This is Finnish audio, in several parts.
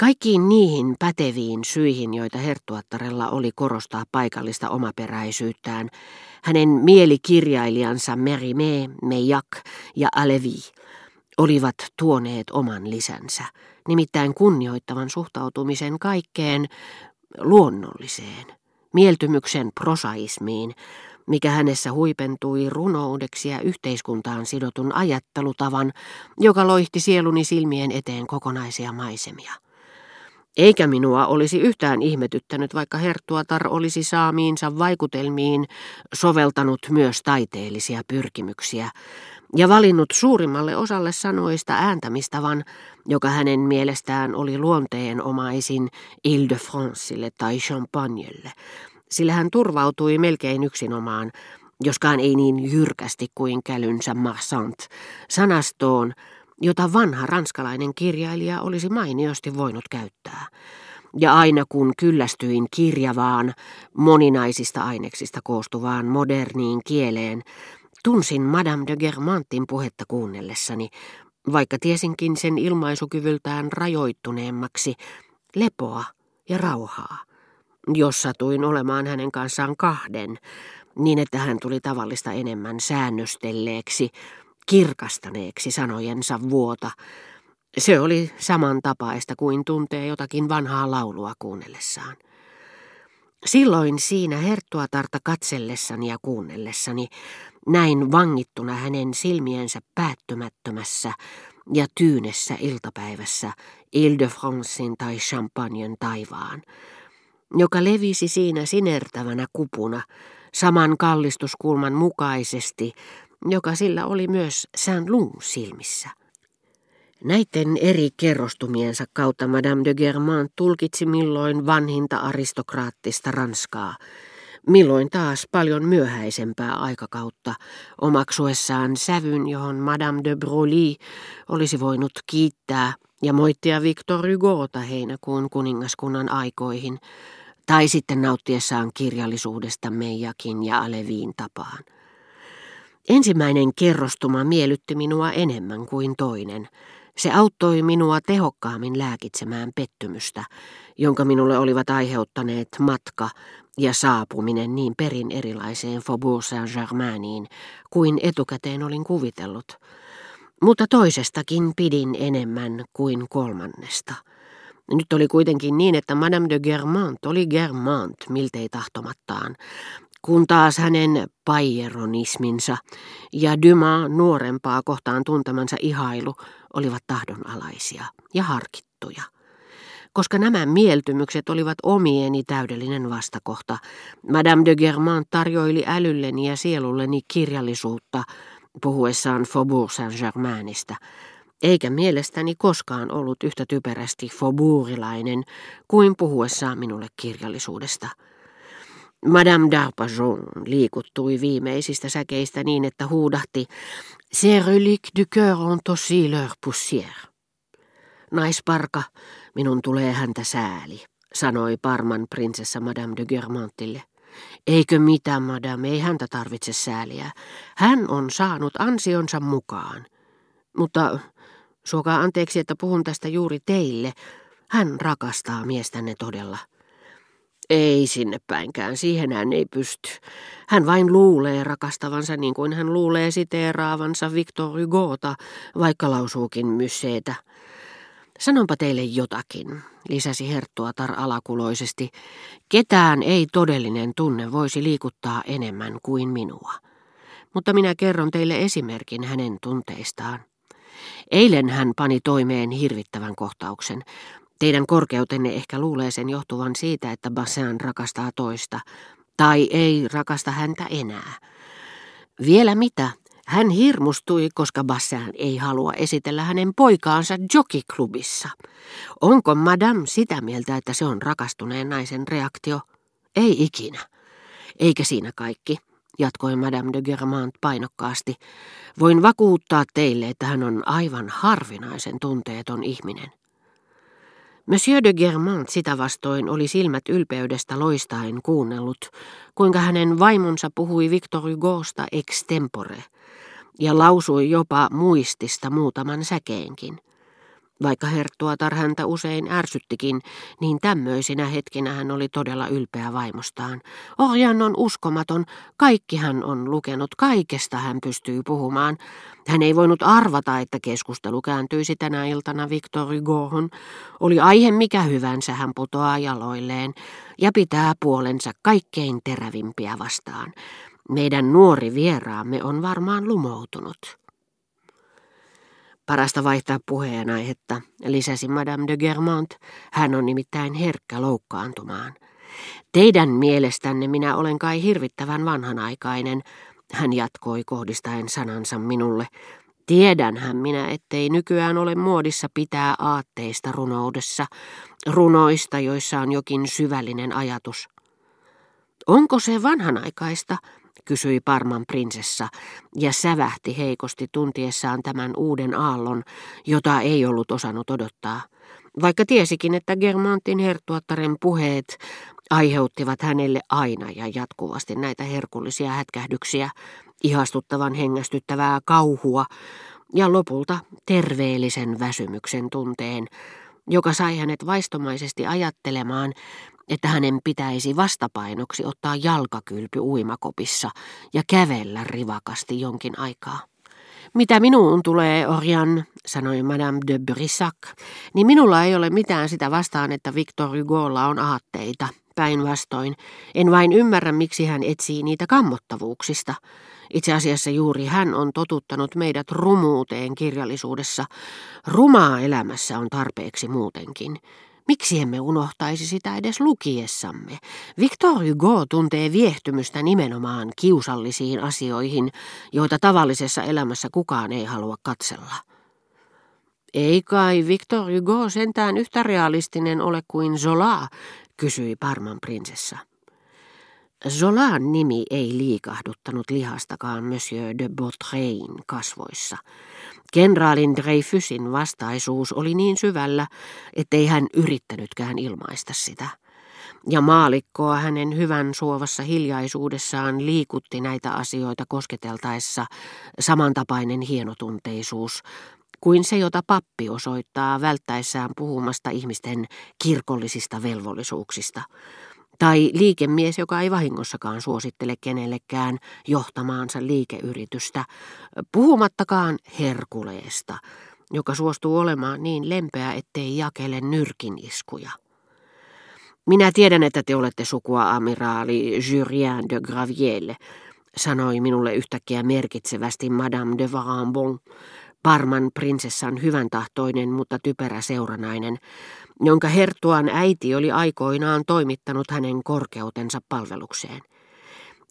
Kaikkiin niihin päteviin syihin, joita Herttuattarella oli korostaa paikallista omaperäisyyttään, hänen mielikirjailijansa Merimee, Meijak ja Alevi olivat tuoneet oman lisänsä, nimittäin kunnioittavan suhtautumisen kaikkeen luonnolliseen, mieltymyksen prosaismiin, mikä hänessä huipentui runoudeksi ja yhteiskuntaan sidotun ajattelutavan, joka loihti sieluni silmien eteen kokonaisia maisemia. Eikä minua olisi yhtään ihmetyttänyt, vaikka Herttuatar olisi saamiinsa vaikutelmiin soveltanut myös taiteellisia pyrkimyksiä. Ja valinnut suurimmalle osalle sanoista ääntämistavan, joka hänen mielestään oli luonteenomaisin Ile-de-Francelle tai Champagnelle, sillä hän turvautui melkein yksinomaan, joskaan ei niin jyrkästi kuin kälynsä Marsant, sanastoon, jota vanha ranskalainen kirjailija olisi mainiosti voinut käyttää. Ja aina kun kyllästyin kirjavaan, moninaisista aineksista koostuvaan moderniin kieleen, tunsin Madame de Germantin puhetta kuunnellessani, vaikka tiesinkin sen ilmaisukyvyltään rajoittuneemmaksi, lepoa ja rauhaa. Jos satuin olemaan hänen kanssaan kahden, niin että hän tuli tavallista enemmän säännöstelleeksi, kirkastaneeksi sanojensa vuota. Se oli samantapaista kuin tuntee jotakin vanhaa laulua kuunnellessaan. Silloin siinä herttuatarta katsellessani ja kuunnellessani näin vangittuna hänen silmiensä päättymättömässä ja tyynessä iltapäivässä Ile-de-Francein tai Champagnen taivaan, joka levisi siinä sinertävänä kupuna saman kallistuskulman mukaisesti joka sillä oli myös Saint-Lung silmissä. Näiden eri kerrostumiensa kautta Madame de Germain tulkitsi milloin vanhinta aristokraattista Ranskaa, milloin taas paljon myöhäisempää aikakautta, omaksuessaan sävyn, johon Madame de Broglie olisi voinut kiittää ja moittia Victor Hugota heinäkuun kuningaskunnan aikoihin, tai sitten nauttiessaan kirjallisuudesta Meijakin ja Aleviin tapaan. Ensimmäinen kerrostuma miellytti minua enemmän kuin toinen. Se auttoi minua tehokkaammin lääkitsemään pettymystä, jonka minulle olivat aiheuttaneet matka ja saapuminen niin perin erilaiseen Faubourg Saint-Germainiin kuin etukäteen olin kuvitellut. Mutta toisestakin pidin enemmän kuin kolmannesta. Nyt oli kuitenkin niin, että Madame de Germant oli Germant miltei tahtomattaan, kun taas hänen pajeronisminsa ja Dyma nuorempaa kohtaan tuntemansa ihailu olivat tahdonalaisia ja harkittuja. Koska nämä mieltymykset olivat omieni täydellinen vastakohta, Madame de Germain tarjoili älylleni ja sielulleni kirjallisuutta puhuessaan Faubourg Saint-Germainista, eikä mielestäni koskaan ollut yhtä typerästi faubourilainen kuin puhuessaan minulle kirjallisuudesta. Madame d'Arpajon liikuttui viimeisistä säkeistä niin, että huudahti Ces reliques du cœur ont aussi leur poussière. Naisparka, minun tulee häntä sääli, sanoi Parman prinsessa Madame de Germantille. Eikö mitään, madame, ei häntä tarvitse sääliä. Hän on saanut ansionsa mukaan. Mutta suokaa anteeksi, että puhun tästä juuri teille. Hän rakastaa miestänne todella. Ei sinne päinkään, siihen hän ei pysty. Hän vain luulee rakastavansa niin kuin hän luulee siteeraavansa Victor Hugota, vaikka lausuukin mysseetä. Sanonpa teille jotakin, lisäsi Herttuatar alakuloisesti. Ketään ei todellinen tunne voisi liikuttaa enemmän kuin minua. Mutta minä kerron teille esimerkin hänen tunteistaan. Eilen hän pani toimeen hirvittävän kohtauksen. Teidän korkeutenne ehkä luulee sen johtuvan siitä, että Bassan rakastaa toista, tai ei rakasta häntä enää. Vielä mitä? Hän hirmustui, koska Bassan ei halua esitellä hänen poikaansa jokiklubissa. Onko Madame sitä mieltä, että se on rakastuneen naisen reaktio? Ei ikinä. Eikä siinä kaikki, jatkoi Madame de Germant painokkaasti. Voin vakuuttaa teille, että hän on aivan harvinaisen tunteeton ihminen. Monsieur de Germant sitä vastoin oli silmät ylpeydestä loistaen kuunnellut, kuinka hänen vaimonsa puhui Victor Hugosta extempore ja lausui jopa muistista muutaman säkeenkin. Vaikka herttuatar häntä usein ärsyttikin, niin tämmöisinä hetkinä hän oli todella ylpeä vaimostaan. Orjan on uskomaton, kaikki hän on lukenut, kaikesta hän pystyy puhumaan. Hän ei voinut arvata, että keskustelu kääntyisi tänä iltana Victor Hugohon. Oli aihe mikä hyvänsä, hän putoaa jaloilleen ja pitää puolensa kaikkein terävimpiä vastaan. Meidän nuori vieraamme on varmaan lumoutunut. Parasta vaihtaa puheenaihetta, lisäsi Madame de Germont. Hän on nimittäin herkkä loukkaantumaan. Teidän mielestänne minä olen kai hirvittävän vanhanaikainen, hän jatkoi kohdistaen sanansa minulle. Tiedänhän minä, ettei nykyään ole muodissa pitää aatteista runoudessa, runoista, joissa on jokin syvällinen ajatus. Onko se vanhanaikaista, kysyi Parman prinsessa ja sävähti heikosti tuntiessaan tämän uuden aallon, jota ei ollut osannut odottaa. Vaikka tiesikin, että Germantin herttuattaren puheet aiheuttivat hänelle aina ja jatkuvasti näitä herkullisia hätkähdyksiä, ihastuttavan hengästyttävää kauhua ja lopulta terveellisen väsymyksen tunteen, joka sai hänet vaistomaisesti ajattelemaan, että hänen pitäisi vastapainoksi ottaa jalkakylpy uimakopissa ja kävellä rivakasti jonkin aikaa. Mitä minuun tulee, Orjan, sanoi Madame de Brissac, niin minulla ei ole mitään sitä vastaan, että Victor Hugolla on aatteita. Päinvastoin, en vain ymmärrä, miksi hän etsii niitä kammottavuuksista. Itse asiassa juuri hän on totuttanut meidät rumuuteen kirjallisuudessa. Rumaa elämässä on tarpeeksi muutenkin. Miksi emme unohtaisi sitä edes lukiessamme? Victor Hugo tuntee viehtymystä nimenomaan kiusallisiin asioihin, joita tavallisessa elämässä kukaan ei halua katsella. Ei kai Victor Hugo sentään yhtä realistinen ole kuin Zola, kysyi Parman prinsessa. Zolan nimi ei liikahduttanut lihastakaan Monsieur de Beautrein kasvoissa. Kenraalin Dreyfusin vastaisuus oli niin syvällä, ettei hän yrittänytkään ilmaista sitä. Ja maalikkoa hänen hyvän suovassa hiljaisuudessaan liikutti näitä asioita kosketeltaessa samantapainen hienotunteisuus, kuin se, jota pappi osoittaa välttäessään puhumasta ihmisten kirkollisista velvollisuuksista – tai liikemies, joka ei vahingossakaan suosittele kenellekään johtamaansa liikeyritystä, puhumattakaan Herkuleesta, joka suostuu olemaan niin lempeä, ettei jakele nyrkin iskuja. Minä tiedän, että te olette sukua amiraali Julien de Gravielle, sanoi minulle yhtäkkiä merkitsevästi Madame de Varambon, Parman prinsessan hyvän tahtoinen, mutta typerä seuranainen, jonka herttuan äiti oli aikoinaan toimittanut hänen korkeutensa palvelukseen.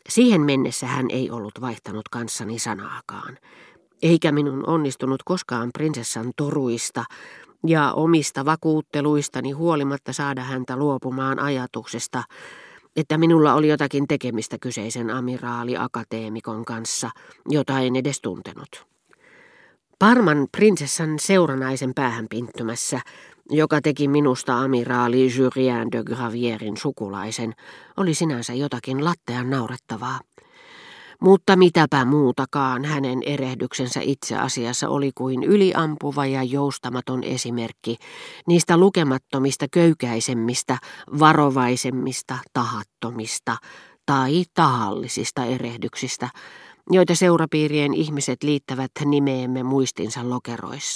Siihen mennessä hän ei ollut vaihtanut kanssani sanaakaan, eikä minun onnistunut koskaan prinsessan toruista ja omista vakuutteluistani huolimatta saada häntä luopumaan ajatuksesta, että minulla oli jotakin tekemistä kyseisen amiraali-akateemikon kanssa, jota en edes tuntenut. Parman prinsessan seuranaisen päähän pinttymässä joka teki minusta amiraali Julien de Gravierin sukulaisen, oli sinänsä jotakin lattean naurettavaa. Mutta mitäpä muutakaan hänen erehdyksensä itse asiassa oli kuin yliampuva ja joustamaton esimerkki niistä lukemattomista köykäisemmistä, varovaisemmista, tahattomista tai tahallisista erehdyksistä, joita seurapiirien ihmiset liittävät nimeemme muistinsa lokeroissa.